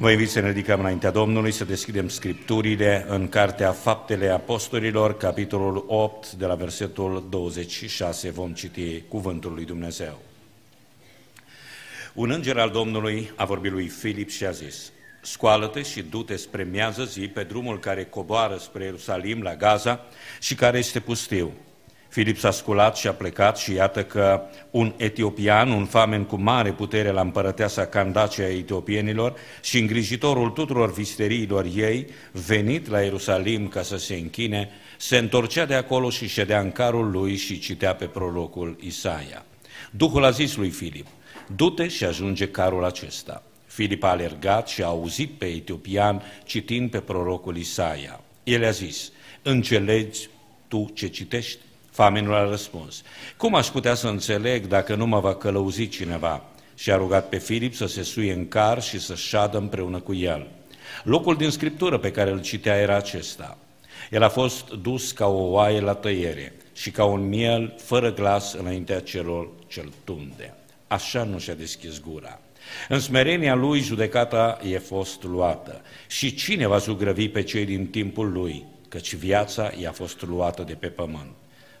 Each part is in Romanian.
Vă invit să ne ridicăm înaintea Domnului, să deschidem Scripturile în Cartea Faptele Apostolilor, capitolul 8, de la versetul 26, vom citi Cuvântul lui Dumnezeu. Un înger al Domnului a vorbit lui Filip și a zis, Scoală-te și du-te spre miază zi pe drumul care coboară spre Ierusalim, la Gaza, și care este pustiu Filip s-a sculat și a plecat și iată că un etiopian, un famen cu mare putere la împărăteasa Candace a etiopienilor și îngrijitorul tuturor visteriilor ei, venit la Ierusalim ca să se închine, se întorcea de acolo și ședea în carul lui și citea pe prorocul Isaia. Duhul a zis lui Filip, du-te și ajunge carul acesta. Filip a alergat și a auzit pe etiopian citind pe prorocul Isaia. El a zis, înțelegi tu ce citești? Famenul a răspuns, cum aș putea să înțeleg dacă nu mă va călăuzi cineva? Și a rugat pe Filip să se suie în car și să șadă împreună cu el. Locul din Scriptură pe care îl citea era acesta. El a fost dus ca o oaie la tăiere și ca un miel fără glas înaintea celor ce-l tunde. Așa nu și-a deschis gura. În smerenia lui judecata e fost luată. Și cine va zugrăvi pe cei din timpul lui? Căci viața i-a fost luată de pe pământ.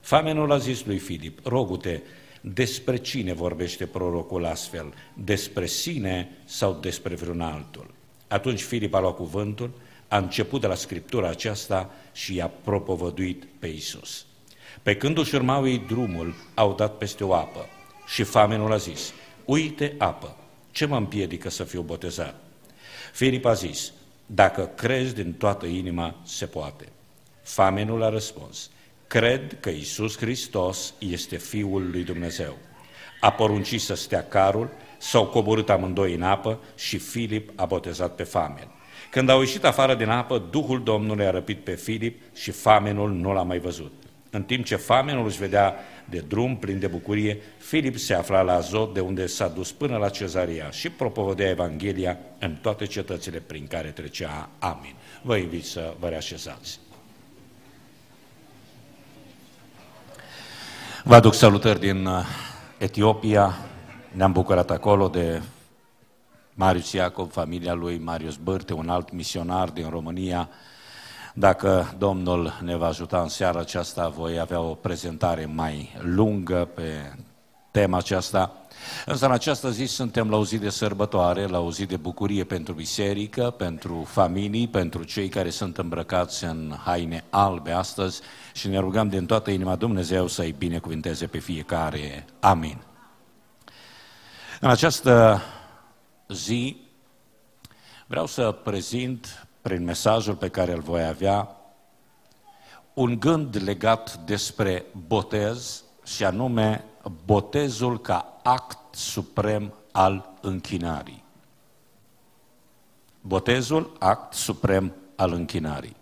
Famenul a zis lui Filip, rogute, despre cine vorbește prorocul astfel? Despre sine sau despre vreun altul? Atunci Filip a luat cuvântul, a început de la scriptura aceasta și i-a propovăduit pe Isus. Pe când își urmau ei drumul, au dat peste o apă și famenul a zis, uite apă, ce mă împiedică să fiu botezat? Filip a zis, dacă crezi din toată inima, se poate. Famenul a răspuns, Cred că Isus Hristos este Fiul lui Dumnezeu. A poruncit să stea carul, s-au coborât amândoi în apă și Filip a botezat pe famen. Când au ieșit afară din apă, Duhul Domnului a răpit pe Filip și famenul nu l-a mai văzut. În timp ce famenul își vedea de drum plin de bucurie, Filip se afla la Azot, de unde s-a dus până la Cezaria și propovădea Evanghelia în toate cetățile prin care trecea. Amin. Vă invit să vă reașezați. Vă aduc salutări din uh, Etiopia. Ne-am bucurat acolo de Marius Iacob, familia lui Marius Bărte, un alt misionar din România. Dacă Domnul ne va ajuta în seara aceasta, voi avea o prezentare mai lungă pe tema aceasta. Însă în această zi suntem la o zi de sărbătoare, la o zi de bucurie pentru biserică, pentru familii, pentru cei care sunt îmbrăcați în haine albe astăzi și ne rugăm din toată inima Dumnezeu să-i binecuvinteze pe fiecare. Amin. În această zi vreau să prezint prin mesajul pe care îl voi avea un gând legat despre botez și anume botezul ca act suprem al închinării. Botezul, act suprem al închinării.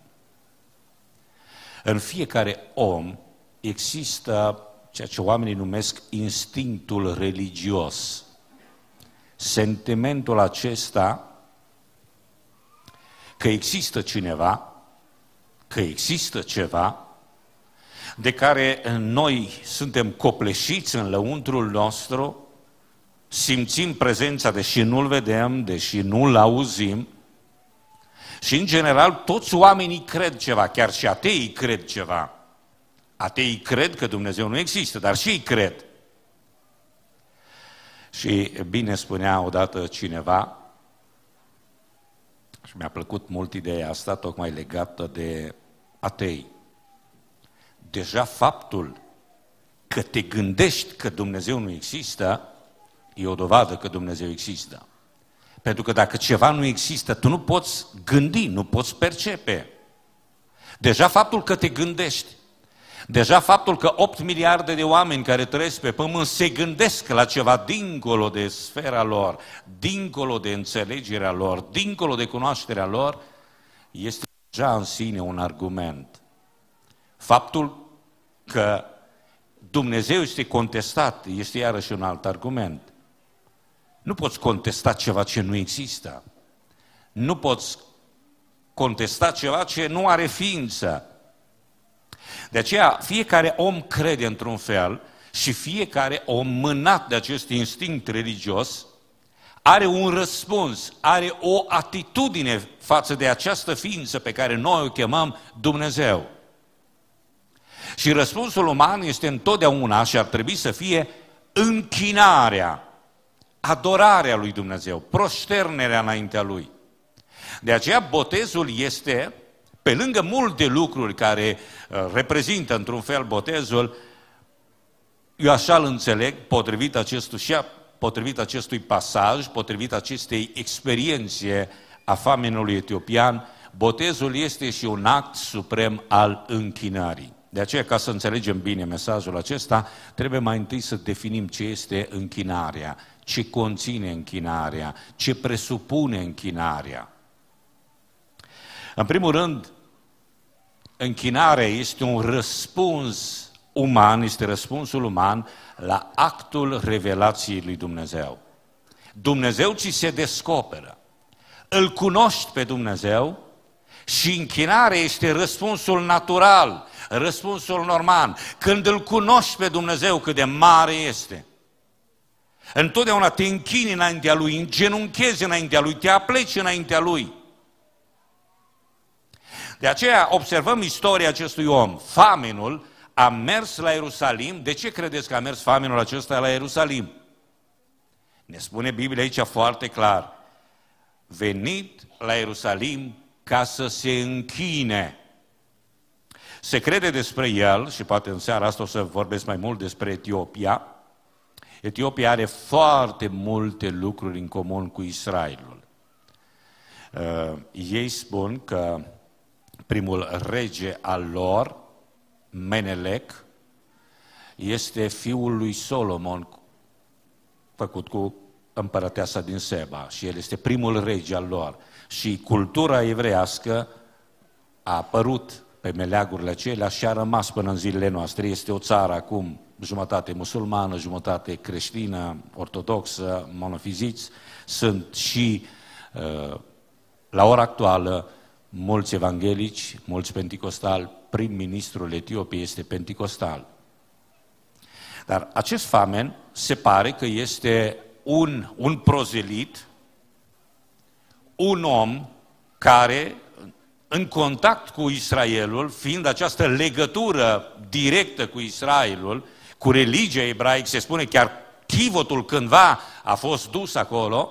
În fiecare om există ceea ce oamenii numesc instinctul religios. Sentimentul acesta că există cineva, că există ceva de care noi suntem copleșiți în lăuntrul nostru, simțim prezența, deși nu-l vedem, deși nu-l auzim, și în general toți oamenii cred ceva, chiar și ateii cred ceva. Ateii cred că Dumnezeu nu există, dar și ei cred. Și bine spunea odată cineva, și mi-a plăcut mult ideea asta, tocmai legată de atei deja faptul că te gândești că Dumnezeu nu există, e o dovadă că Dumnezeu există. Pentru că dacă ceva nu există, tu nu poți gândi, nu poți percepe. Deja faptul că te gândești, deja faptul că 8 miliarde de oameni care trăiesc pe pământ se gândesc la ceva dincolo de sfera lor, dincolo de înțelegerea lor, dincolo de cunoașterea lor, este deja în sine un argument. Faptul că Dumnezeu este contestat, este iarăși un alt argument. Nu poți contesta ceva ce nu există. Nu poți contesta ceva ce nu are ființă. De aceea, fiecare om crede într-un fel și fiecare om mânat de acest instinct religios are un răspuns, are o atitudine față de această ființă pe care noi o chemăm Dumnezeu. Și răspunsul uman este întotdeauna și ar trebui să fie închinarea, adorarea lui Dumnezeu, proșternerea înaintea lui. De aceea botezul este, pe lângă multe lucruri care uh, reprezintă într-un fel botezul, eu așa îl înțeleg, potrivit acestui, și potrivit acestui pasaj, potrivit acestei experiențe a famenului etiopian, botezul este și un act suprem al închinării. De aceea, ca să înțelegem bine mesajul acesta, trebuie mai întâi să definim ce este închinarea, ce conține închinarea, ce presupune închinarea. În primul rând, închinarea este un răspuns uman, este răspunsul uman la actul revelației lui Dumnezeu. Dumnezeu ți se descoperă. Îl cunoști pe Dumnezeu și închinarea este răspunsul natural, răspunsul normal. Când îl cunoști pe Dumnezeu cât de mare este, întotdeauna te închini înaintea Lui, îngenunchezi înaintea Lui, te apleci înaintea Lui. De aceea observăm istoria acestui om. Famenul a mers la Ierusalim. De ce credeți că a mers famenul acesta la Ierusalim? Ne spune Biblia aici foarte clar. Venit la Ierusalim ca să se închine. Se crede despre el, și poate în seara asta o să vorbesc mai mult despre Etiopia, Etiopia are foarte multe lucruri în comun cu Israelul. Uh, ei spun că primul rege al lor, Menelec, este fiul lui Solomon, făcut cu împărăteasa din Seba și el este primul rege al lor. Și cultura evreiască a apărut pe meleagurile acelea și a rămas până în zilele noastre. Este o țară acum jumătate musulmană, jumătate creștină, ortodoxă, monofiziți. Sunt și uh, la ora actuală mulți evanghelici, mulți penticostali, prim-ministrul Etiopiei este penticostal. Dar acest famen se pare că este un, un prozelit, un om care, în contact cu Israelul, fiind această legătură directă cu Israelul, cu religia ebraică, se spune chiar chivotul cândva a fost dus acolo,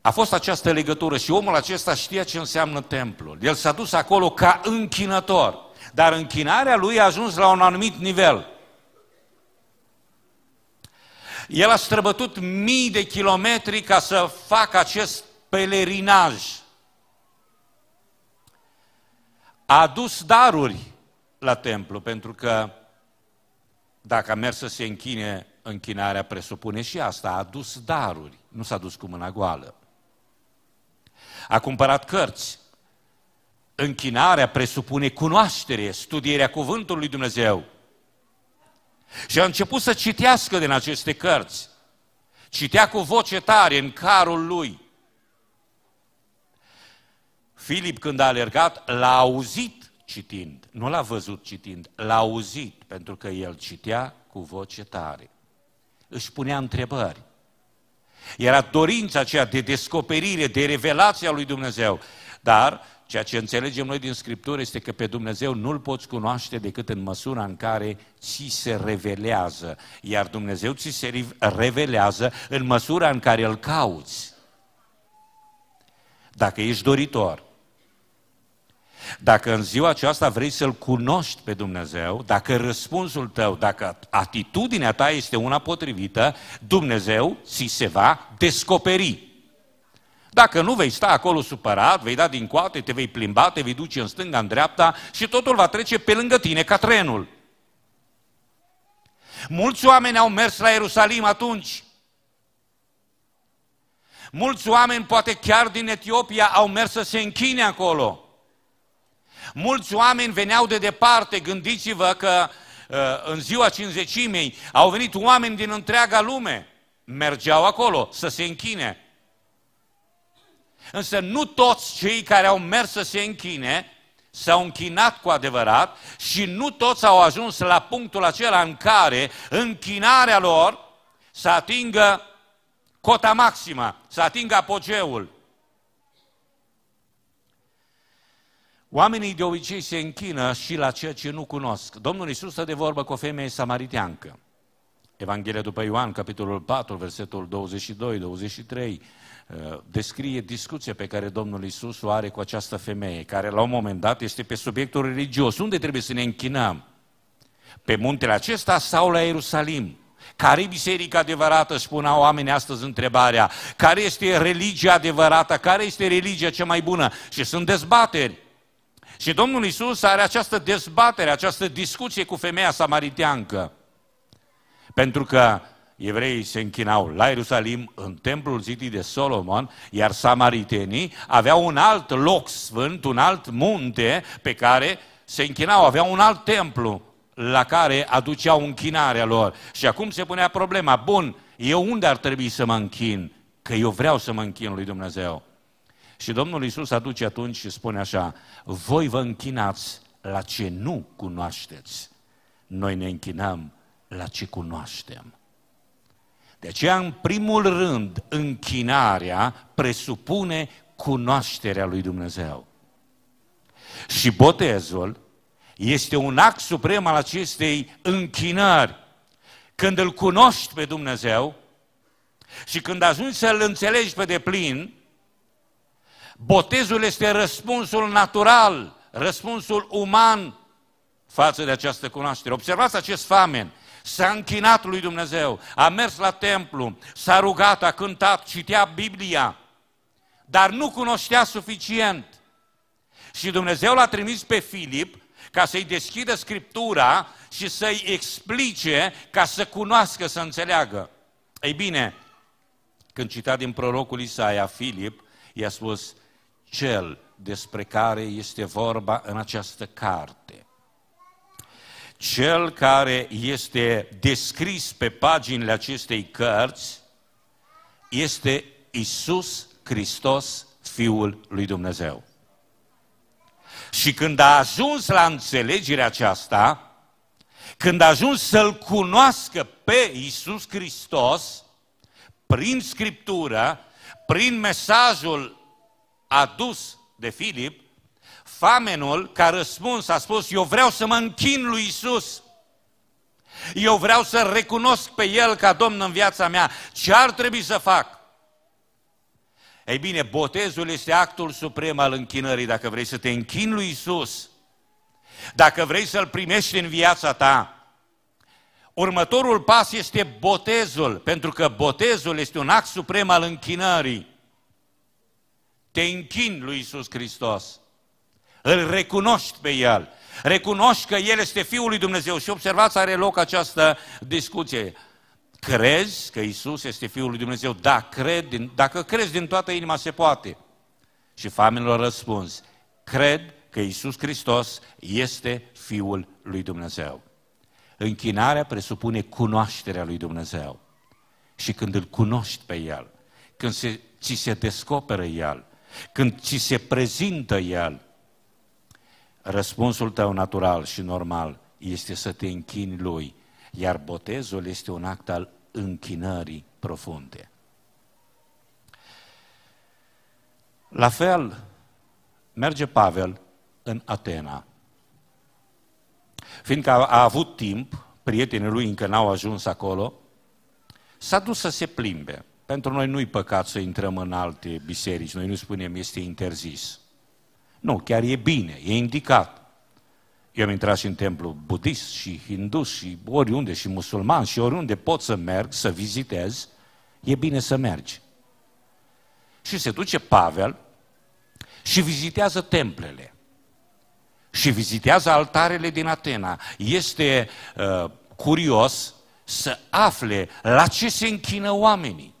a fost această legătură și omul acesta știa ce înseamnă templul. El s-a dus acolo ca închinător, dar închinarea lui a ajuns la un anumit nivel. El a străbătut mii de kilometri ca să facă acest pelerinaj. A adus daruri la templu, pentru că dacă a mers să se închine, închinarea presupune și asta, a adus daruri, nu s-a dus cu mâna goală. A cumpărat cărți. Închinarea presupune cunoaștere, studierea cuvântului lui Dumnezeu. Și a început să citească din aceste cărți. Citea cu voce tare în carul lui. Filip, când a alergat, l-a auzit citind. Nu l-a văzut citind, l-a auzit, pentru că el citea cu voce tare. Își punea întrebări. Era dorința aceea de descoperire, de revelație a lui Dumnezeu. Dar ceea ce înțelegem noi din Scriptură este că pe Dumnezeu nu-L poți cunoaște decât în măsura în care ți se revelează. Iar Dumnezeu ți se revelează în măsura în care îl cauți. Dacă ești doritor, dacă în ziua aceasta vrei să-L cunoști pe Dumnezeu, dacă răspunsul tău, dacă atitudinea ta este una potrivită, Dumnezeu ți se va descoperi. Dacă nu vei sta acolo supărat, vei da din coate, te vei plimba, te vei duce în stânga, în dreapta și totul va trece pe lângă tine ca trenul. Mulți oameni au mers la Ierusalim atunci. Mulți oameni, poate chiar din Etiopia, au mers să se închine acolo. Mulți oameni veneau de departe, gândiți-vă că uh, în ziua cinzecimei au venit oameni din întreaga lume, mergeau acolo să se închine. Însă nu toți cei care au mers să se închine s-au închinat cu adevărat și nu toți au ajuns la punctul acela în care închinarea lor să atingă cota maximă, să atingă apogeul. Oamenii de obicei se închină și la ceea ce nu cunosc. Domnul Iisus stă de vorbă cu o femeie samariteancă. Evanghelia după Ioan, capitolul 4, versetul 22-23, uh, descrie discuția pe care Domnul Iisus o are cu această femeie, care la un moment dat este pe subiectul religios. Unde trebuie să ne închinăm? Pe muntele acesta sau la Ierusalim? Care e biserica adevărată, spuneau oamenii astăzi întrebarea. Care este religia adevărată? Care este religia cea mai bună? Și sunt dezbateri. Și Domnul Isus are această dezbatere, această discuție cu femeia samariteancă. Pentru că evreii se închinau la Ierusalim, în templul zidit de Solomon, iar samaritenii aveau un alt loc sfânt, un alt munte pe care se închinau, aveau un alt templu la care aduceau închinarea lor. Și acum se punea problema, bun, eu unde ar trebui să mă închin? Că eu vreau să mă închin lui Dumnezeu. Și Domnul Iisus aduce atunci și spune așa, voi vă închinați la ce nu cunoașteți. Noi ne închinăm la ce cunoaștem. De aceea, în primul rând, închinarea presupune cunoașterea lui Dumnezeu. Și botezul este un act suprem al acestei închinări. Când îl cunoști pe Dumnezeu și când ajungi să-L înțelegi pe deplin, botezul este răspunsul natural, răspunsul uman față de această cunoaștere. Observați acest famen. S-a închinat lui Dumnezeu, a mers la templu, s-a rugat, a cântat, citea Biblia, dar nu cunoștea suficient. Și Dumnezeu l-a trimis pe Filip ca să-i deschidă Scriptura și să-i explice ca să cunoască, să înțeleagă. Ei bine, când cita din prorocul Isaia, Filip i-a spus, cel despre care este vorba în această carte. Cel care este descris pe paginile acestei cărți este Isus Hristos, Fiul lui Dumnezeu. Și când a ajuns la înțelegerea aceasta, când a ajuns să-L cunoască pe Iisus Hristos, prin Scriptură, prin mesajul adus de Filip, famenul ca răspuns a spus, eu vreau să mă închin lui Iisus. Eu vreau să recunosc pe El ca Domn în viața mea. Ce ar trebui să fac? Ei bine, botezul este actul suprem al închinării. Dacă vrei să te închini lui Isus, dacă vrei să-L primești în viața ta, următorul pas este botezul, pentru că botezul este un act suprem al închinării. Te închini lui Isus Hristos. Îl recunoști pe El. Recunoști că El este Fiul lui Dumnezeu. Și observați, are loc această discuție. Crezi că Isus este Fiul lui Dumnezeu? Da, cred, din, dacă crezi din toată inima se poate. Și famililor răspuns, cred că Isus Hristos este Fiul lui Dumnezeu. Închinarea presupune cunoașterea lui Dumnezeu. Și când îl cunoști pe El, când se, ți se descoperă El, când ți se prezintă El, răspunsul tău natural și normal este să te închini Lui, iar botezul este un act al închinării profunde. La fel, merge Pavel în Atena. Fiindcă a, a avut timp, prietenii lui încă n-au ajuns acolo, s-a dus să se plimbe. Pentru noi nu-i păcat să intrăm în alte biserici, noi nu spunem este interzis. Nu, chiar e bine, e indicat. Eu am intrat și în templu budist și hindus și oriunde și musulman și oriunde pot să merg, să vizitez, e bine să mergi. Și se duce Pavel și vizitează templele. Și vizitează altarele din Atena. Este uh, curios să afle la ce se închină oamenii.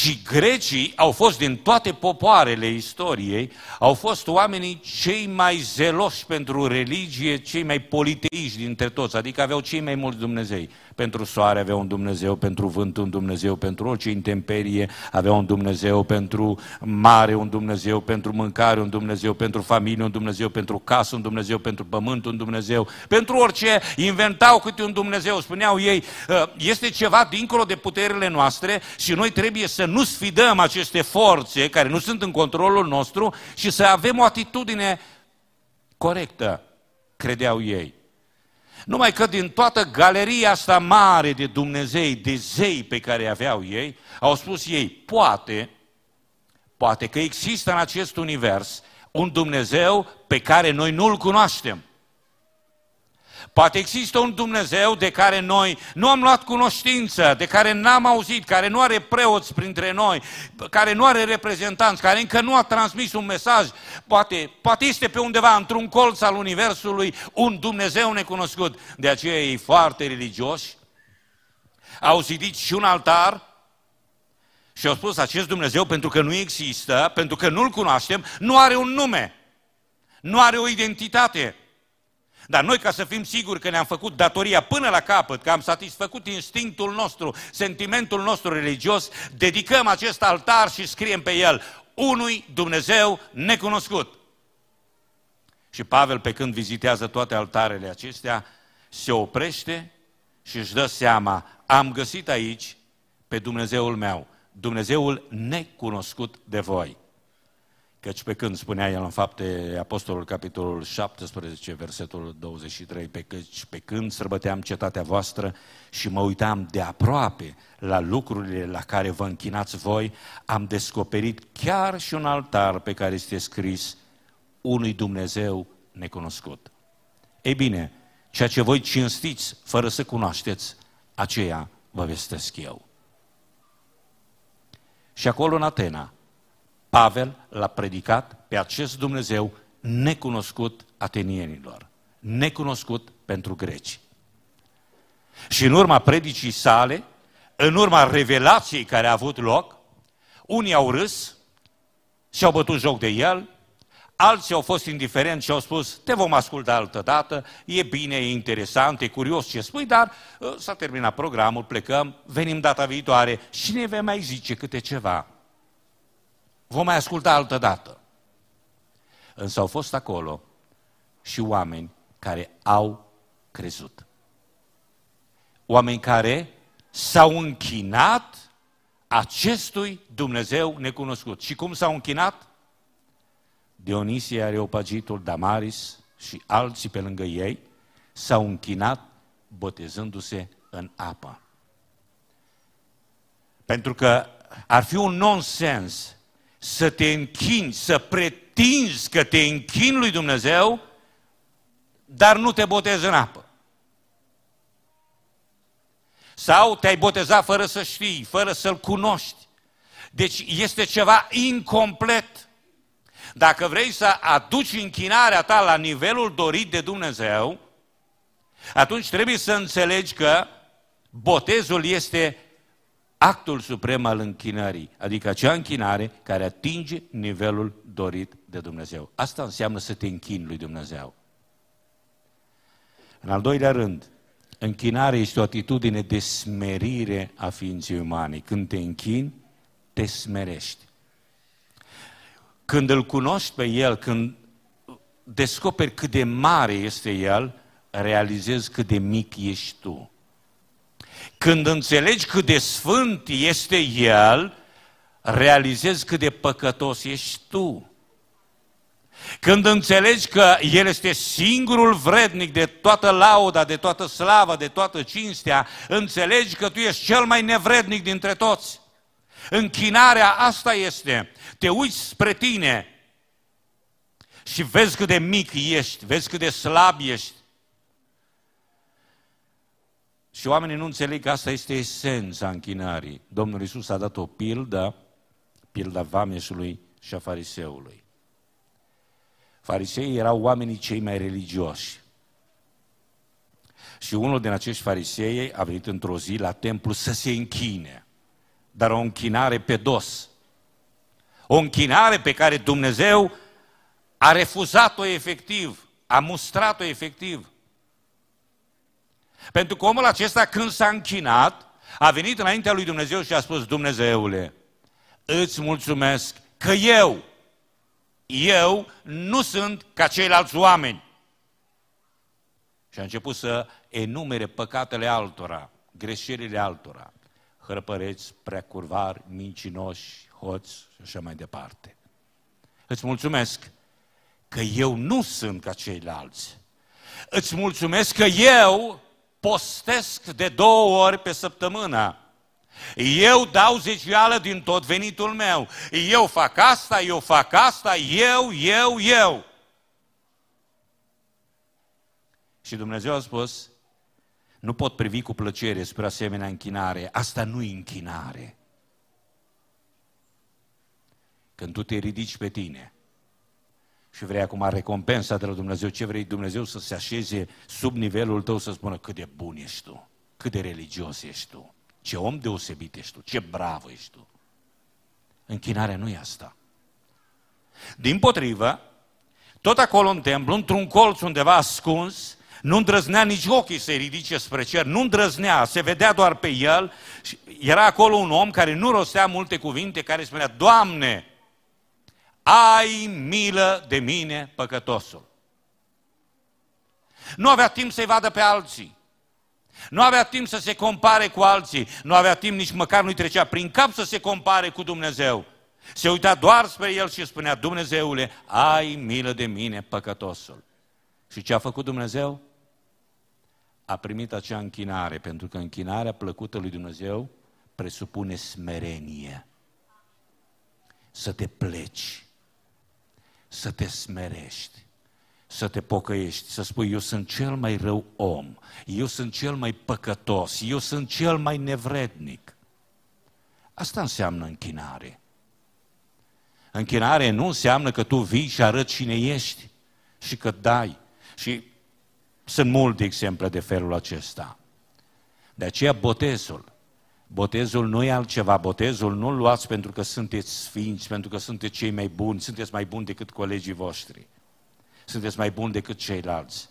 Și grecii au fost din toate popoarele istoriei, au fost oamenii cei mai zeloși pentru religie, cei mai politeiști dintre toți, adică aveau cei mai mulți Dumnezei. Pentru soare avea un Dumnezeu, pentru vânt un Dumnezeu, pentru orice intemperie avea un Dumnezeu, pentru mare un Dumnezeu, pentru mâncare un Dumnezeu, pentru familie un Dumnezeu, pentru casă un Dumnezeu, pentru pământ un Dumnezeu, pentru orice inventau câte un Dumnezeu. Spuneau ei, ă, este ceva dincolo de puterile noastre și noi trebuie să nu sfidăm aceste forțe care nu sunt în controlul nostru și să avem o atitudine corectă, credeau ei. Numai că din toată galeria asta mare de Dumnezei, de zei pe care aveau ei, au spus ei, poate, poate că există în acest univers un Dumnezeu pe care noi nu-L cunoaștem. Poate există un Dumnezeu de care noi nu am luat cunoștință, de care n-am auzit, care nu are preoți printre noi, care nu are reprezentanți, care încă nu a transmis un mesaj. Poate, poate este pe undeva, într-un colț al Universului, un Dumnezeu necunoscut. De aceea ei foarte religioși au zidit și un altar și au spus acest Dumnezeu, pentru că nu există, pentru că nu-L cunoaștem, nu are un nume, nu are o identitate. Dar noi, ca să fim siguri că ne-am făcut datoria până la capăt, că am satisfăcut instinctul nostru, sentimentul nostru religios, dedicăm acest altar și scriem pe el unui Dumnezeu necunoscut. Și Pavel, pe când vizitează toate altarele acestea, se oprește și își dă seama, am găsit aici pe Dumnezeul meu, Dumnezeul necunoscut de voi. Căci pe când spunea el în fapte Apostolul capitolul 17, versetul 23, pe, căci pe când sărbăteam cetatea voastră și mă uitam de aproape la lucrurile la care vă închinați voi, am descoperit chiar și un altar pe care este scris unui Dumnezeu necunoscut. Ei bine, ceea ce voi cinstiți fără să cunoașteți, aceea vă vestesc eu. Și acolo în Atena, Pavel l-a predicat pe acest Dumnezeu necunoscut atenienilor, necunoscut pentru greci. Și în urma predicii sale, în urma revelației care a avut loc, unii au râs și au bătut joc de el, alții au fost indiferenți și au spus, te vom asculta altă dată, e bine, e interesant, e curios ce spui, dar uh, s-a terminat programul, plecăm, venim data viitoare și ne vei mai zice câte ceva. Vom mai asculta altă dată. Însă au fost acolo și oameni care au crezut. Oameni care s-au închinat acestui Dumnezeu necunoscut. Și cum s-au închinat? Dionisie Areopagitul, Damaris și alții pe lângă ei s-au închinat botezându-se în apă. Pentru că ar fi un nonsens să te închini, să pretinzi că te închini lui Dumnezeu, dar nu te botezi în apă. Sau te-ai botezat fără să știi, fără să-L cunoști. Deci este ceva incomplet. Dacă vrei să aduci închinarea ta la nivelul dorit de Dumnezeu, atunci trebuie să înțelegi că botezul este actul suprem al închinării, adică acea închinare care atinge nivelul dorit de Dumnezeu. Asta înseamnă să te închini lui Dumnezeu. În al doilea rând, închinarea este o atitudine de smerire a ființei umane. Când te închini, te smerești. Când îl cunoști pe El, când descoperi cât de mare este El, realizezi cât de mic ești tu. Când înțelegi cât de sfânt este El, realizezi cât de păcătos ești tu. Când înțelegi că El este singurul vrednic de toată lauda, de toată slava, de toată cinstea, înțelegi că tu ești cel mai nevrednic dintre toți. Închinarea asta este. Te uiți spre tine și vezi cât de mic ești, vezi cât de slab ești, și oamenii nu înțeleg că asta este esența închinării. Domnul Isus a dat o pildă, pilda vameșului și a fariseului. Fariseii erau oamenii cei mai religioși. Și unul din acești farisei a venit într-o zi la templu să se închine. dar o închinare pe dos. O închinare pe care Dumnezeu a refuzat-o efectiv, a mustrat-o efectiv. Pentru că omul acesta când s-a închinat, a venit înaintea lui Dumnezeu și a spus, Dumnezeule, îți mulțumesc că eu, eu nu sunt ca ceilalți oameni. Și a început să enumere păcatele altora, greșelile altora, hărăpăreți, preacurvari, mincinoși, hoți și așa mai departe. Îți mulțumesc că eu nu sunt ca ceilalți. Îți mulțumesc că eu postesc de două ori pe săptămână. Eu dau zecială din tot venitul meu. Eu fac asta, eu fac asta, eu, eu, eu. Și Dumnezeu a spus, nu pot privi cu plăcere spre asemenea închinare. Asta nu e închinare. Când tu te ridici pe tine și vrei acum recompensa de la Dumnezeu, ce vrei Dumnezeu să se așeze sub nivelul tău să spună cât de bun ești tu, cât de religios ești tu, ce om deosebit ești tu, ce bravo ești tu. Închinarea nu e asta. Din potrivă, tot acolo în templu, într-un colț undeva ascuns, nu îndrăznea nici ochii să-i ridice spre cer, nu îndrăznea, se vedea doar pe el. Era acolo un om care nu rostea multe cuvinte, care spunea, Doamne, ai milă de mine, păcătosul. Nu avea timp să-i vadă pe alții. Nu avea timp să se compare cu alții. Nu avea timp nici măcar nu-i trecea prin cap să se compare cu Dumnezeu. Se uita doar spre el și spunea, Dumnezeule, ai milă de mine, păcătosul. Și ce a făcut Dumnezeu? A primit acea închinare, pentru că închinarea plăcută lui Dumnezeu presupune smerenie. Să te pleci să te smerești, să te pocăiești, să spui, eu sunt cel mai rău om, eu sunt cel mai păcătos, eu sunt cel mai nevrednic. Asta înseamnă închinare. Închinare nu înseamnă că tu vii și arăți cine ești și că dai. Și sunt multe exemple de felul acesta. De aceea botezul Botezul nu e altceva, botezul nu-l luați pentru că sunteți sfinți, pentru că sunteți cei mai buni, sunteți mai buni decât colegii voștri, sunteți mai buni decât ceilalți.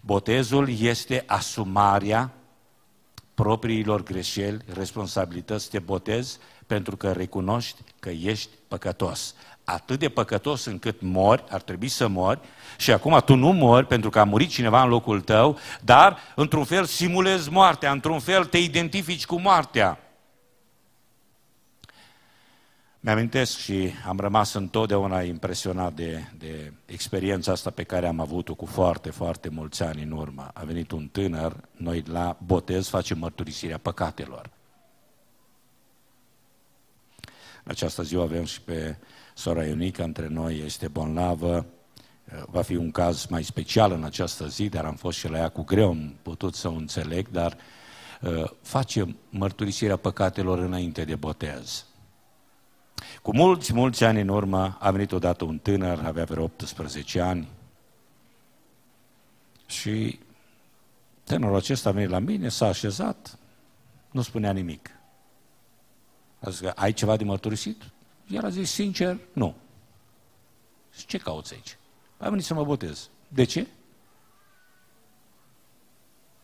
Botezul este asumarea propriilor greșeli, responsabilități, te botez pentru că recunoști că ești păcătos. Atât de păcătos încât mori, ar trebui să mori, și acum tu nu mori pentru că a murit cineva în locul tău, dar într-un fel simulezi moartea, într-un fel te identifici cu moartea. Mi-amintesc și am rămas întotdeauna impresionat de, de experiența asta pe care am avut-o cu foarte, foarte mulți ani în urmă. A venit un tânăr, noi la botez facem mărturisirea păcatelor. În această zi avem și pe sora Ionica între noi, este bonlavă, Va fi un caz mai special în această zi, dar am fost și la ea cu greu, am putut să o înțeleg, dar uh, face mărturisirea păcatelor înainte de botez. Cu mulți, mulți ani în urmă a venit odată un tânăr, avea vreo 18 ani, și tânărul acesta a venit la mine, s-a așezat, nu spunea nimic. A zis că ai ceva de mărturisit? El a zis sincer, nu. Și ce cauți aici? Am venit să mă botez. De ce?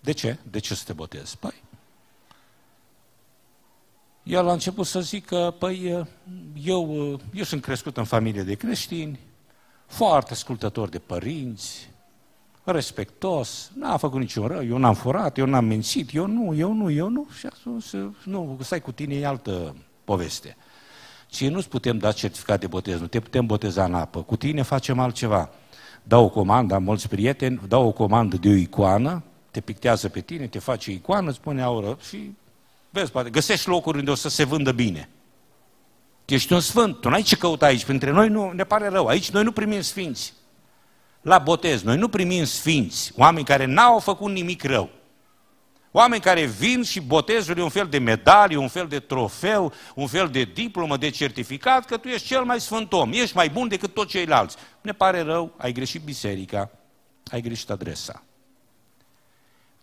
De ce? De ce să te botezi? Păi, el a început să zică, păi, eu, eu sunt crescut în familie de creștini, foarte ascultător de părinți, respectos, n-a făcut niciun rău, eu n-am furat, eu n-am mințit, eu nu, eu nu, eu nu. Și a spus, nu, stai cu tine e altă poveste. Ție nu-ți putem da certificat de botez, nu te putem boteza în apă, cu tine facem altceva dau o comandă, am mulți prieteni, dau o comandă de o icoană, te pictează pe tine, te face icoană, îți pune aură și vezi, poate, găsești locuri unde o să se vândă bine. Ești un sfânt, tu n-ai ce căuta aici, pentru noi nu, ne pare rău, aici noi nu primim sfinți. La botez, noi nu primim sfinți, oameni care n-au făcut nimic rău. Oameni care vin și botezul e un fel de medalie, un fel de trofeu, un fel de diplomă, de certificat, că tu ești cel mai sfânt om, ești mai bun decât toți ceilalți. Ne pare rău, ai greșit biserica, ai greșit adresa.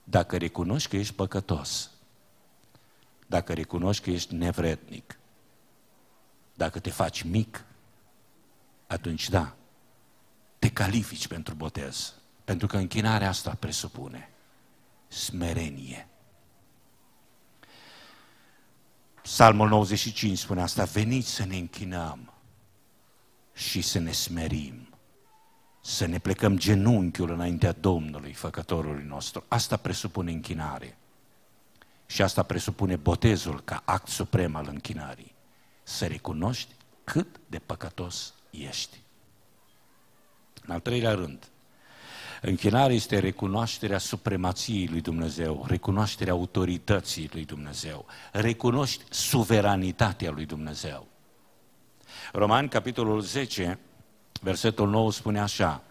Dacă recunoști că ești păcătos, dacă recunoști că ești nevrednic. Dacă te faci mic, atunci da, te califici pentru botez. Pentru că închinarea asta presupune smerenie. Psalmul 95 spune asta, veniți să ne închinăm și să ne smerim, să ne plecăm genunchiul înaintea Domnului, Făcătorului nostru. Asta presupune închinare. Și asta presupune botezul ca act suprem al închinării. Să recunoști cât de păcătos ești. În al treilea rând, închinarea este recunoașterea supremației lui Dumnezeu, recunoașterea autorității lui Dumnezeu, recunoști suveranitatea lui Dumnezeu. Romani, capitolul 10, versetul 9 spune așa,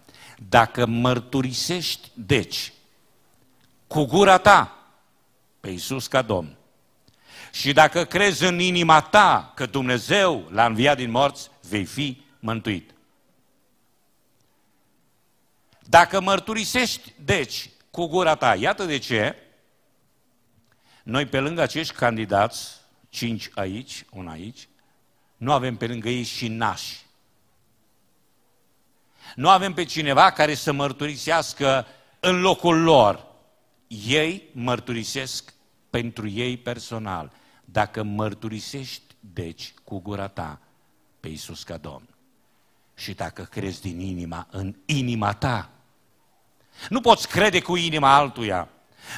dacă mărturisești, deci, cu gura ta pe Iisus ca Domn, și dacă crezi în inima ta că Dumnezeu l-a înviat din morți, vei fi mântuit. Dacă mărturisești, deci, cu gura ta, iată de ce, noi pe lângă acești candidați, cinci aici, un aici, nu avem pe lângă ei și nași. Nu avem pe cineva care să mărturisească în locul lor. Ei mărturisesc pentru ei personal. Dacă mărturisești, deci, cu gura ta pe Iisus ca Domn și dacă crezi din inima, în inima ta, nu poți crede cu inima altuia,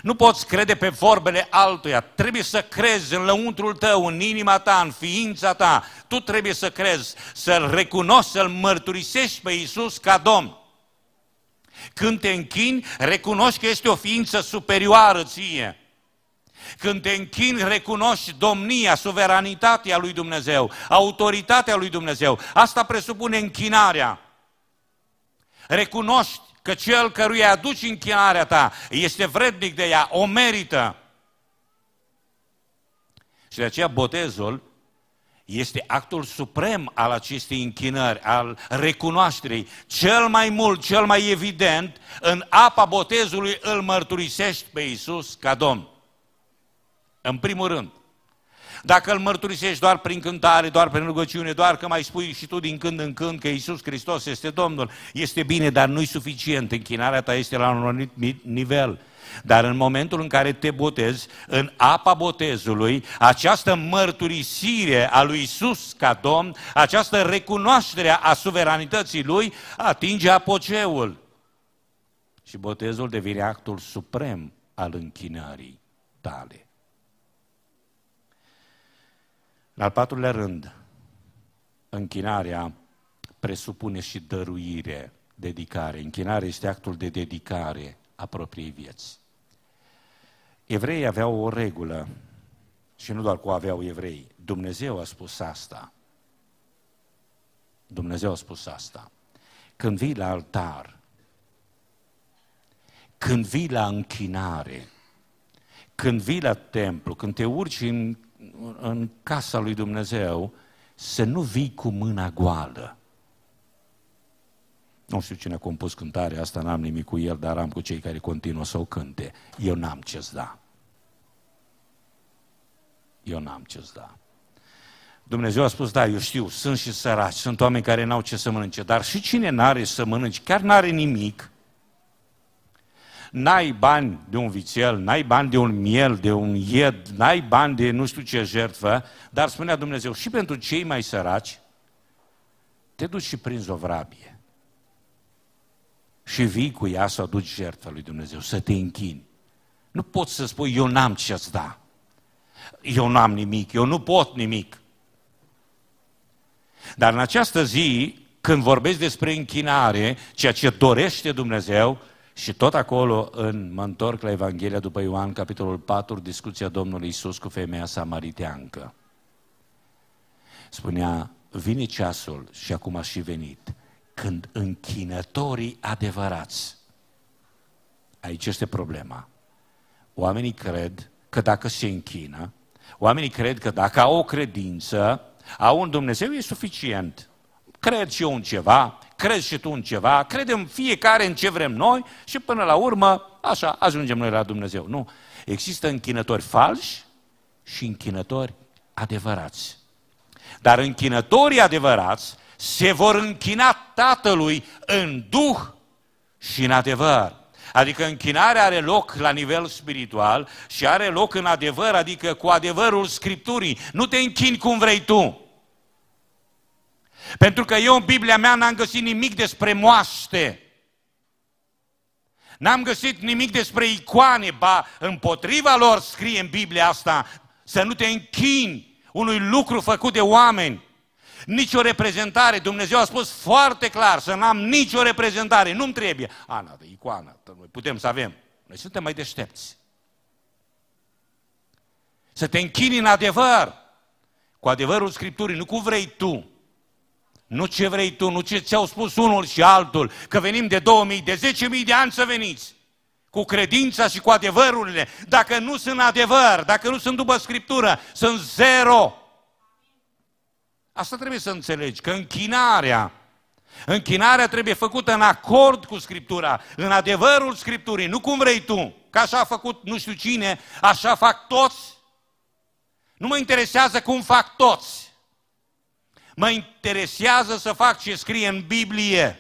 nu poți crede pe vorbele altuia, trebuie să crezi în lăuntrul tău, în inima ta, în ființa ta. Tu trebuie să crezi, să-L recunoști, să-L mărturisești pe Iisus ca Domn. Când te închini, recunoști că este o ființă superioară ție. Când te închini, recunoști domnia, suveranitatea lui Dumnezeu, autoritatea lui Dumnezeu. Asta presupune închinarea. Recunoști că cel căruia aduci închinarea ta este vrednic de ea, o merită. Și de aceea botezul este actul suprem al acestei închinări, al recunoașterii. Cel mai mult, cel mai evident, în apa botezului îl mărturisești pe Iisus ca Domn. În primul rând. Dacă îl mărturisești doar prin cântare, doar prin rugăciune, doar că mai spui și tu din când în când că Iisus Hristos este Domnul, este bine, dar nu-i suficient. Închinarea ta este la un anumit nivel. Dar în momentul în care te botezi, în apa botezului, această mărturisire a lui Isus ca Domn, această recunoaștere a suveranității Lui, atinge apogeul. Și botezul devine actul suprem al închinării tale. În al patrulea rând, închinarea presupune și dăruire, dedicare. Închinarea este actul de dedicare a propriei vieți. Evreii aveau o regulă, și nu doar cu aveau evrei, Dumnezeu a spus asta. Dumnezeu a spus asta. Când vii la altar, când vii la închinare, când vii la templu, când te urci în în casa lui Dumnezeu să nu vii cu mâna goală. Nu știu cine a compus cântarea asta, n-am nimic cu el, dar am cu cei care continuă să o cânte. Eu n-am ce-ți da. Eu n-am ce-ți da. Dumnezeu a spus, da, eu știu, sunt și săraci, sunt oameni care n-au ce să mănânce, dar și cine n-are să mănânce, chiar n-are nimic, N-ai bani de un vițel, n-ai bani de un miel, de un ied, n-ai bani de nu știu ce jertfă, dar spunea Dumnezeu, și pentru cei mai săraci, te duci și prinzi o vrabie. Și vii cu ea să aduci jertfă lui Dumnezeu, să te închini. Nu poți să spui, eu n-am ce-ți da. Eu n-am nimic, eu nu pot nimic. Dar în această zi, când vorbesc despre închinare, ceea ce dorește Dumnezeu, și tot acolo, în, mă întorc la Evanghelia după Ioan, capitolul 4, discuția Domnului Isus cu femeia samariteancă. Spunea, vine ceasul și acum a și venit, când închinătorii adevărați, aici este problema, oamenii cred că dacă se închină, oamenii cred că dacă au o credință, au un Dumnezeu, e suficient. Cred și eu în ceva, crezi și tu în ceva, credem fiecare în ce vrem noi și până la urmă, așa, ajungem noi la Dumnezeu. Nu. Există închinători falși și închinători adevărați. Dar închinătorii adevărați se vor închina Tatălui în duh și în adevăr. Adică închinarea are loc la nivel spiritual și are loc în adevăr, adică cu adevărul Scripturii. Nu te închini cum vrei tu. Pentru că eu în Biblia mea n-am găsit nimic despre moaște. N-am găsit nimic despre icoane, ba împotriva lor scrie în Biblia asta să nu te închini unui lucru făcut de oameni. Nici o reprezentare. Dumnezeu a spus foarte clar să n-am nicio reprezentare. Nu-mi trebuie. Ana, de icoană, noi putem să avem. Noi suntem mai deștepți. Să te închini în adevăr. Cu adevărul Scripturii, nu cum vrei tu. Nu ce vrei tu, nu ce ți-au spus unul și altul, că venim de 2000, de 10.000 de ani să veniți. Cu credința și cu adevărurile. Dacă nu sunt adevăr, dacă nu sunt după Scriptură, sunt zero. Asta trebuie să înțelegi, că închinarea, închinarea trebuie făcută în acord cu Scriptura, în adevărul Scripturii, nu cum vrei tu, că așa a făcut nu știu cine, așa fac toți. Nu mă interesează cum fac toți. Mă interesează să fac ce scrie în Biblie.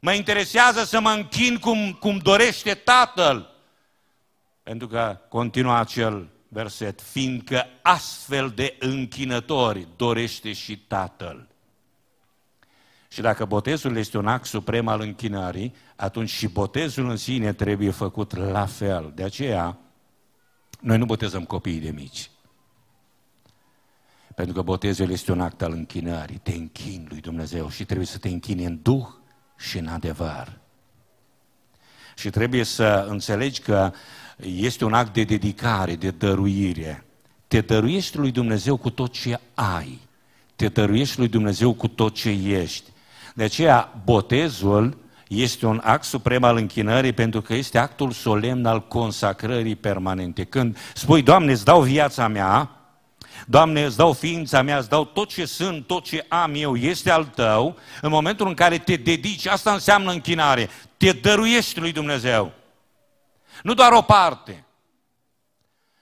Mă interesează să mă închin cum, cum dorește Tatăl. Pentru că continuă acel verset, fiindcă astfel de închinători dorește și Tatăl. Și dacă botezul este un act suprem al închinării, atunci și botezul în sine trebuie făcut la fel. De aceea, noi nu botezăm copiii de mici. Pentru că botezul este un act al închinării. Te închin lui Dumnezeu și trebuie să te închini în duh și în adevăr. Și trebuie să înțelegi că este un act de dedicare, de dăruire. Te dăruiești lui Dumnezeu cu tot ce ai. Te dăruiești lui Dumnezeu cu tot ce ești. De aceea, botezul este un act suprem al închinării pentru că este actul solemn al consacrării permanente. Când spui, Doamne, îți dau viața mea, Doamne, îți dau ființa mea, îți dau tot ce sunt, tot ce am eu, este al tău, în momentul în care te dedici, asta înseamnă închinare, te dăruiești lui Dumnezeu. Nu doar o parte.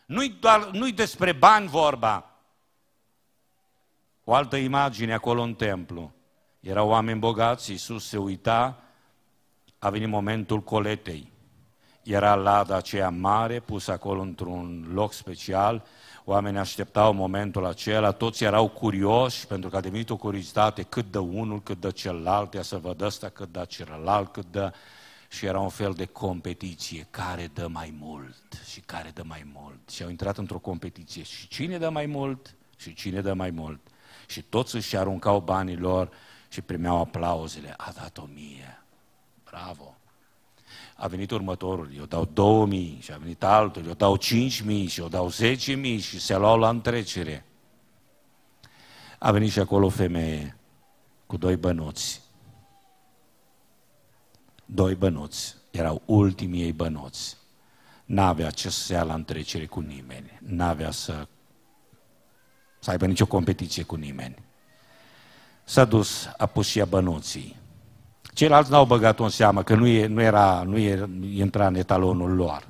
Nu-i, doar, nu-i despre bani vorba. O altă imagine acolo în templu. Erau oameni bogați, Iisus se uita, a venit momentul coletei. Era lada aceea mare, pusă acolo într-un loc special, oamenii așteptau momentul acela, toți erau curioși, pentru că a devenit o curiozitate, cât dă unul, cât dă celălalt, ia să văd ăsta, cât dă celălalt, cât dă și era un fel de competiție, care dă mai mult și care dă mai mult. Și au intrat într-o competiție și cine dă mai mult și cine dă mai mult. Și toți își aruncau banii lor și primeau aplauzele. A dat o mie. Bravo! A venit următorul, eu dau două mii și a venit altul, eu dau cinci mii și eu dau zece mii și se luau la întrecere. A venit și acolo o femeie cu doi bănuți doi bănuți, erau ultimii ei bănuți. N-avea ce să ia la întrecere cu nimeni, n-avea să, să aibă nicio competiție cu nimeni. S-a dus, a pus și ea bănuții. Ceilalți n-au băgat-o în seamă, că nu, e, nu, era, nu e, intra în etalonul lor.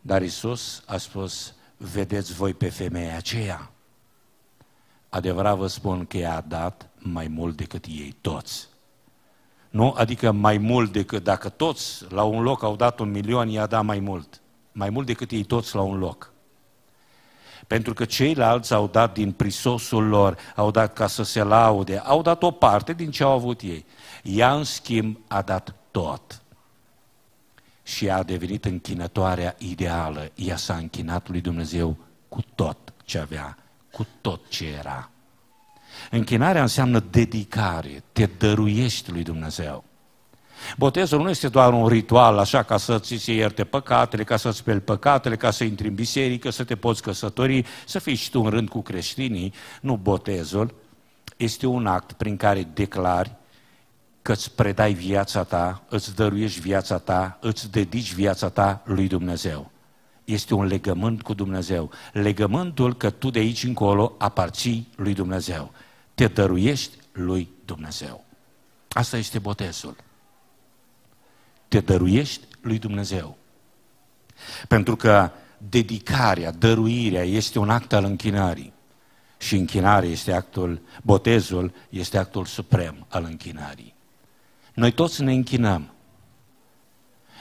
Dar Isus a spus, vedeți voi pe femeia aceea. Adevărat vă spun că ea a dat mai mult decât ei toți. Nu? Adică mai mult decât dacă toți la un loc au dat un milion, i-a dat mai mult. Mai mult decât ei toți la un loc. Pentru că ceilalți au dat din prisosul lor, au dat ca să se laude, au dat o parte din ce au avut ei. Ea, în schimb, a dat tot. Și a devenit închinătoarea ideală. Ea s-a închinat lui Dumnezeu cu tot ce avea, cu tot ce era. Închinarea înseamnă dedicare, te dăruiești lui Dumnezeu. Botezul nu este doar un ritual așa ca să ți se ierte păcatele, ca să-ți speli păcatele, ca să intri în biserică, să te poți căsători, să fii și tu în rând cu creștinii. Nu botezul este un act prin care declari că îți predai viața ta, îți dăruiești viața ta, îți dedici viața ta lui Dumnezeu. Este un legământ cu Dumnezeu. Legământul că tu de aici încolo aparții lui Dumnezeu te dăruiești lui Dumnezeu. Asta este botezul. Te dăruiești lui Dumnezeu. Pentru că dedicarea, dăruirea este un act al închinării. Și închinarea este actul, botezul este actul suprem al închinării. Noi toți ne închinăm.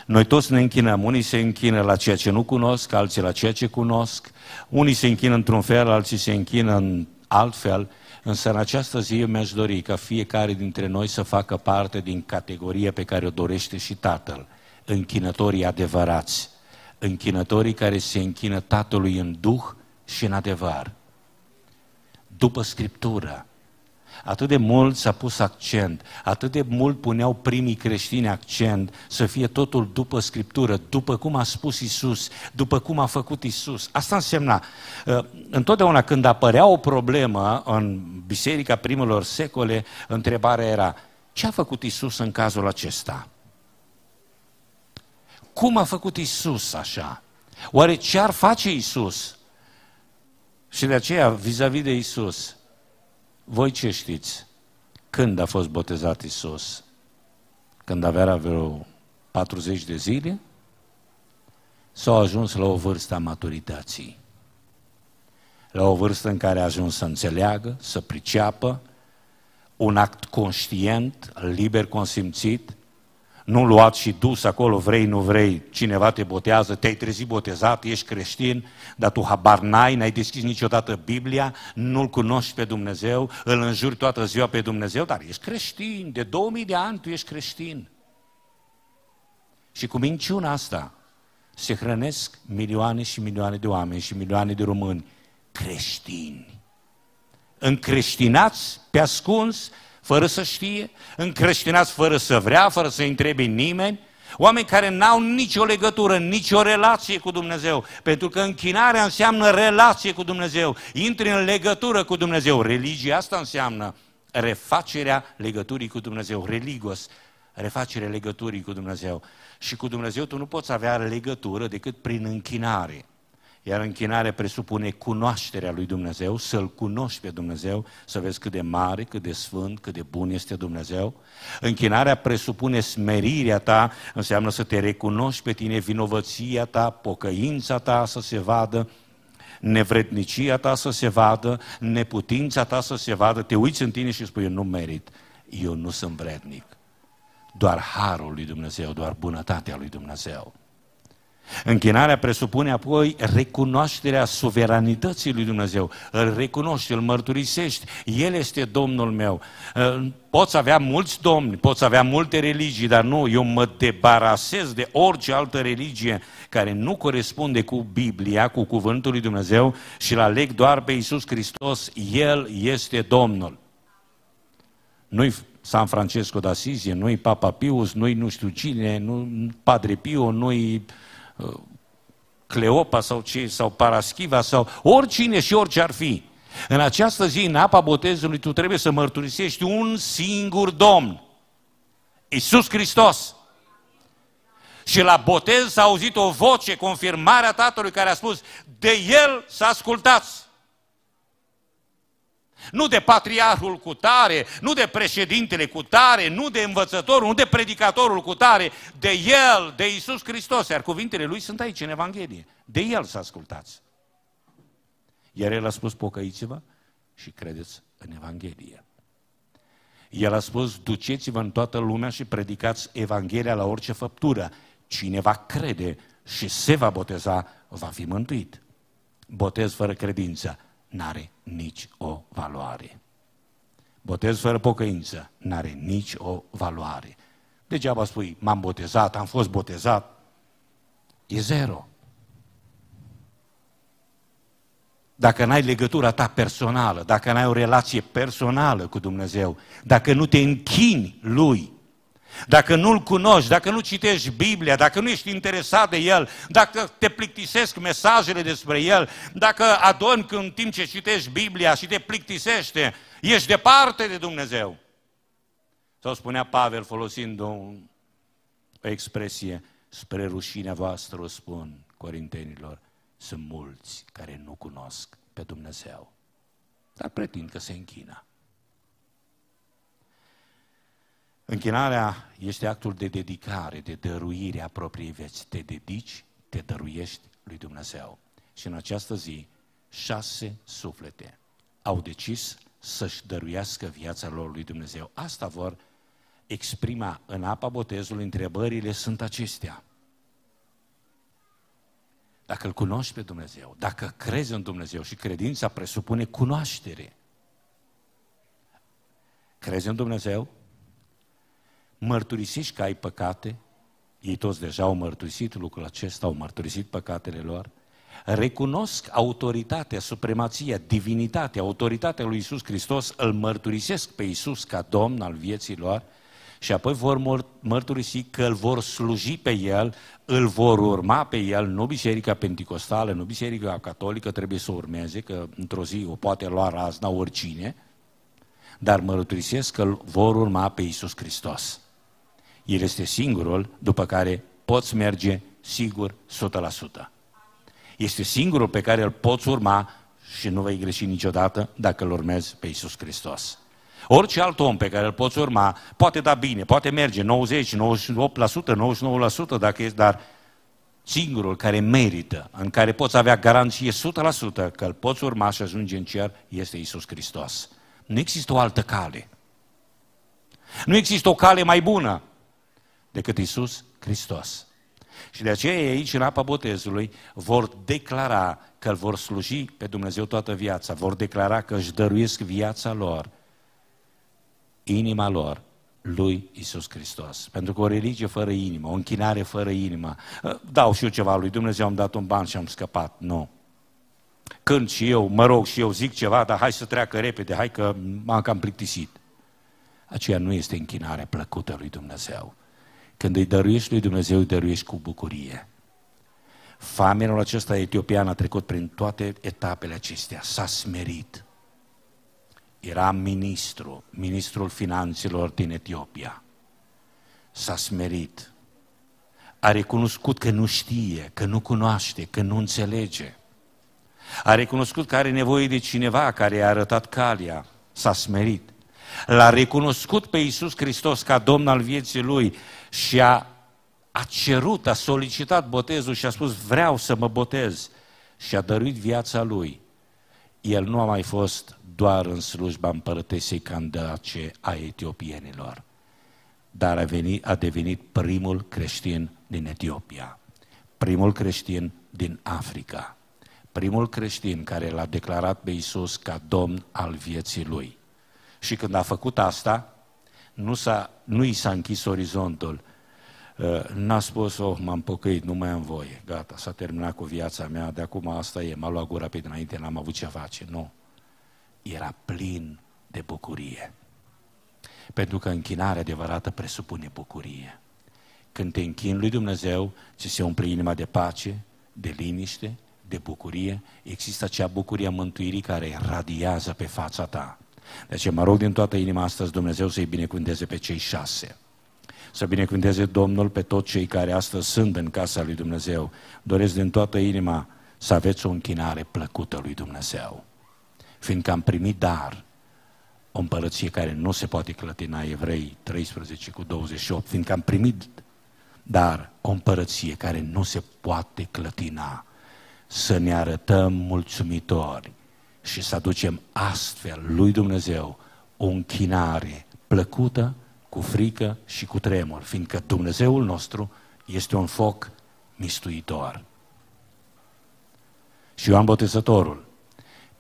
Noi toți ne închinăm. Unii se închină la ceea ce nu cunosc, alții la ceea ce cunosc. Unii se închină într-un fel, alții se închină în alt fel. Însă în această zi eu mi-aș dori ca fiecare dintre noi să facă parte din categoria pe care o dorește și Tatăl. Închinătorii adevărați. Închinătorii care se închină Tatălui în Duh și în adevăr. După Scriptură, Atât de mult s-a pus accent, atât de mult puneau primii creștini accent să fie totul după Scriptură, după cum a spus Isus, după cum a făcut Isus. Asta însemna, uh, întotdeauna când apărea o problemă în biserica primelor secole, întrebarea era, ce a făcut Isus în cazul acesta? Cum a făcut Isus așa? Oare ce ar face Isus? Și de aceea, vis-a-vis de Isus, voi ce știți? Când a fost botezat Isus? Când avea vreo 40 de zile? Sau a ajuns la o vârstă a maturității? La o vârstă în care a ajuns să înțeleagă, să priceapă, un act conștient, liber consimțit, nu luat și dus acolo, vrei, nu vrei, cineva te botează, te-ai trezit botezat, ești creștin, dar tu habar n-ai, n-ai deschis niciodată Biblia, nu-L cunoști pe Dumnezeu, îl înjuri toată ziua pe Dumnezeu, dar ești creștin, de 2000 de ani tu ești creștin. Și cu minciuna asta se hrănesc milioane și milioane de oameni și milioane de români creștini. Încreștinați pe ascuns, fără să știe, încreștinați fără să vrea, fără să întrebe nimeni, oameni care n-au nicio legătură, nicio relație cu Dumnezeu, pentru că închinarea înseamnă relație cu Dumnezeu, intri în legătură cu Dumnezeu. Religia asta înseamnă refacerea legăturii cu Dumnezeu, religos, refacerea legăturii cu Dumnezeu. Și cu Dumnezeu tu nu poți avea legătură decât prin închinare. Iar închinarea presupune cunoașterea lui Dumnezeu, să-L cunoști pe Dumnezeu, să vezi cât de mare, cât de sfânt, cât de bun este Dumnezeu. Închinarea presupune smerirea ta, înseamnă să te recunoști pe tine, vinovăția ta, pocăința ta să se vadă, nevrednicia ta să se vadă, neputința ta să se vadă, te uiți în tine și spui, eu nu merit, eu nu sunt vrednic. Doar harul lui Dumnezeu, doar bunătatea lui Dumnezeu. Închinarea presupune apoi recunoașterea suveranității lui Dumnezeu. Îl recunoști, îl mărturisești. El este Domnul meu. Uh, poți avea mulți domni, poți avea multe religii, dar nu, eu mă debarasez de orice altă religie care nu corespunde cu Biblia, cu Cuvântul lui Dumnezeu și îl aleg doar pe Iisus Hristos. El este Domnul. Nu-i San Francesco d'Assisi, nu-i Papa Pius, nu-i nu știu cine, nu Padre Pio, nu-i uh, Cleopa sau ce, sau Paraschiva sau oricine și orice ar fi. În această zi, în apa botezului, tu trebuie să mărturisești un singur Domn. Iisus Hristos. Și la botez s-a auzit o voce, confirmarea Tatălui care a spus, de El să ascultați. Nu de patriarhul cu tare, nu de președintele cu tare, nu de învățătorul, nu de predicatorul cu tare, de El, de Isus Hristos. Iar cuvintele Lui sunt aici în Evanghelie. De El să ascultați. Iar El a spus, pocăiți-vă și credeți în Evanghelie. El a spus, duceți-vă în toată lumea și predicați Evanghelia la orice făptură. Cine va crede și se va boteza, va fi mântuit. Botez fără credință n-are nici o valoare. Botez fără pocăință n-are nici o valoare. Degeaba spui, m-am botezat, am fost botezat. E zero. Dacă n-ai legătura ta personală, dacă n-ai o relație personală cu Dumnezeu, dacă nu te închini Lui, dacă nu-L cunoști, dacă nu citești Biblia, dacă nu ești interesat de El, dacă te plictisesc mesajele despre El, dacă adormi în timp ce citești Biblia și te plictisește, ești departe de Dumnezeu. Sau spunea Pavel folosind o, o expresie, spre rușinea voastră o spun corintenilor, sunt mulți care nu cunosc pe Dumnezeu, dar pretind că se închină. Închinarea este actul de dedicare, de dăruire a propriei vieți. Te dedici te dăruiești lui Dumnezeu. Și în această zi, șase suflete au decis să-și dăruiască viața lor lui Dumnezeu. Asta vor exprima în apa botezului, întrebările sunt acestea. Dacă îl cunoști pe Dumnezeu, dacă crezi în Dumnezeu și credința presupune cunoaștere, crezi în Dumnezeu, mărturisești că ai păcate, ei toți deja au mărturisit lucrul acesta, au mărturisit păcatele lor, recunosc autoritatea, supremația, divinitatea, autoritatea lui Isus Hristos, îl mărturisesc pe Isus ca Domn al vieții lor și apoi vor mărturisi că îl vor sluji pe El, îl vor urma pe El, nu Biserica Pentecostală, nu Biserica Catolică trebuie să urmeze, că într-o zi o poate lua razna oricine, dar mărturisesc că îl vor urma pe Isus Hristos. El este singurul după care poți merge sigur 100%. Este singurul pe care îl poți urma și nu vei greși niciodată dacă îl urmezi pe Isus Hristos. Orice alt om pe care îl poți urma poate da bine, poate merge 90, 98%, 99% dacă este, dar singurul care merită, în care poți avea garanție 100% că îl poți urma și ajunge în cer, este Isus Hristos. Nu există o altă cale. Nu există o cale mai bună decât Isus Hristos. Și de aceea aici, în apa botezului, vor declara că îl vor sluji pe Dumnezeu toată viața, vor declara că își dăruiesc viața lor, inima lor, lui Isus Hristos. Pentru că o religie fără inimă, o închinare fără inimă, ă, dau și eu ceva lui Dumnezeu, am dat un ban și am scăpat. Nu. Când și eu, mă rog și eu zic ceva, dar hai să treacă repede, hai că m-am cam plictisit. Aceea nu este închinare plăcută lui Dumnezeu. Când îi dăruiești lui Dumnezeu, îi dăruiești cu bucurie. Famenul acesta etiopian a trecut prin toate etapele acestea, s-a smerit. Era ministru, ministrul finanțelor din Etiopia. S-a smerit. A recunoscut că nu știe, că nu cunoaște, că nu înțelege. A recunoscut că are nevoie de cineva care i-a arătat calea. S-a smerit. L-a recunoscut pe Iisus Hristos ca Domn al vieții lui și a, a cerut, a solicitat botezul și a spus vreau să mă botez și a dăruit viața lui. El nu a mai fost doar în slujba împărătesei candace a etiopienilor, dar a, venit, a devenit primul creștin din Etiopia, primul creștin din Africa, primul creștin care l-a declarat pe Iisus ca Domn al vieții lui. Și când a făcut asta, nu, s-a, nu i s-a închis orizontul. Uh, n-a spus, oh, m-am pocăit, nu mai am voie, gata, s-a terminat cu viața mea, de acum asta e, m-a luat gura pe dinainte, n-am avut ce face. Nu. Era plin de bucurie. Pentru că închinarea adevărată presupune bucurie. Când te închin lui Dumnezeu, ți se umple inima de pace, de liniște, de bucurie, există acea bucurie a mântuirii care radiază pe fața ta. Deci mă rog din toată inima astăzi Dumnezeu să-i binecuvânteze pe cei șase. Să binecuvânteze Domnul pe toți cei care astăzi sunt în casa lui Dumnezeu. Doresc din toată inima să aveți o închinare plăcută lui Dumnezeu. Fiindcă am primit dar, o împărăție care nu se poate clătina, Evrei 13 cu 28, fiindcă am primit dar o împărăție care nu se poate clătina, să ne arătăm mulțumitori și să aducem astfel lui Dumnezeu o închinare plăcută, cu frică și cu tremur, fiindcă Dumnezeul nostru este un foc mistuitor. Și Ioan Botezătorul,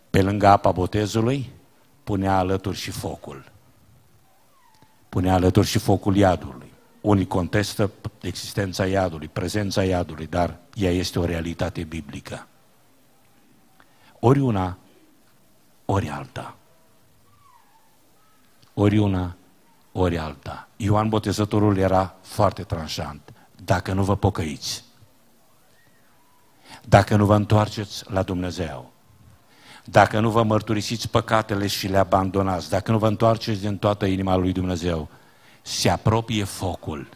pe lângă apa botezului, punea alături și focul. Punea alături și focul iadului. Unii contestă existența iadului, prezența iadului, dar ea este o realitate biblică. Ori una ori alta. Ori una, ori alta. Ioan Botezătorul era foarte tranșant. Dacă nu vă pocăiți, dacă nu vă întoarceți la Dumnezeu, dacă nu vă mărturisiți păcatele și le abandonați, dacă nu vă întoarceți din toată inima lui Dumnezeu, se apropie focul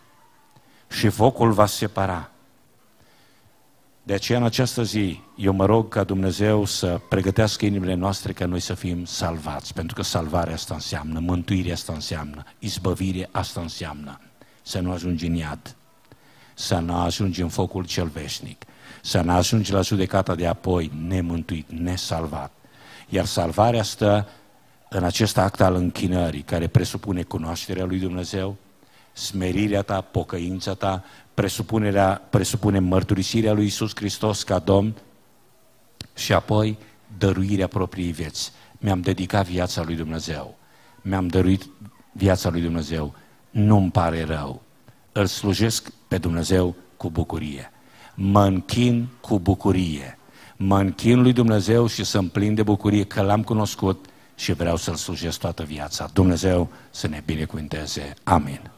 și focul va separa de aceea, în această zi, eu mă rog ca Dumnezeu să pregătească inimile noastre ca noi să fim salvați, pentru că salvarea asta înseamnă, mântuirea asta înseamnă, izbăvirea asta înseamnă, să nu ajungi în iad, să nu ajungi în focul cel veșnic, să ne ajungi la judecata de apoi nemântuit, nesalvat. Iar salvarea stă în acest act al închinării, care presupune cunoașterea lui Dumnezeu, smerirea ta, pocăința ta, presupunerea, presupune mărturisirea lui Isus Hristos ca Domn și apoi dăruirea propriei vieți. Mi-am dedicat viața lui Dumnezeu. Mi-am dăruit viața lui Dumnezeu. Nu-mi pare rău. Îl slujesc pe Dumnezeu cu bucurie. Mă închin cu bucurie. Mă închin lui Dumnezeu și sunt plin de bucurie că l-am cunoscut și vreau să-L slujesc toată viața. Dumnezeu să ne binecuvinteze. Amin.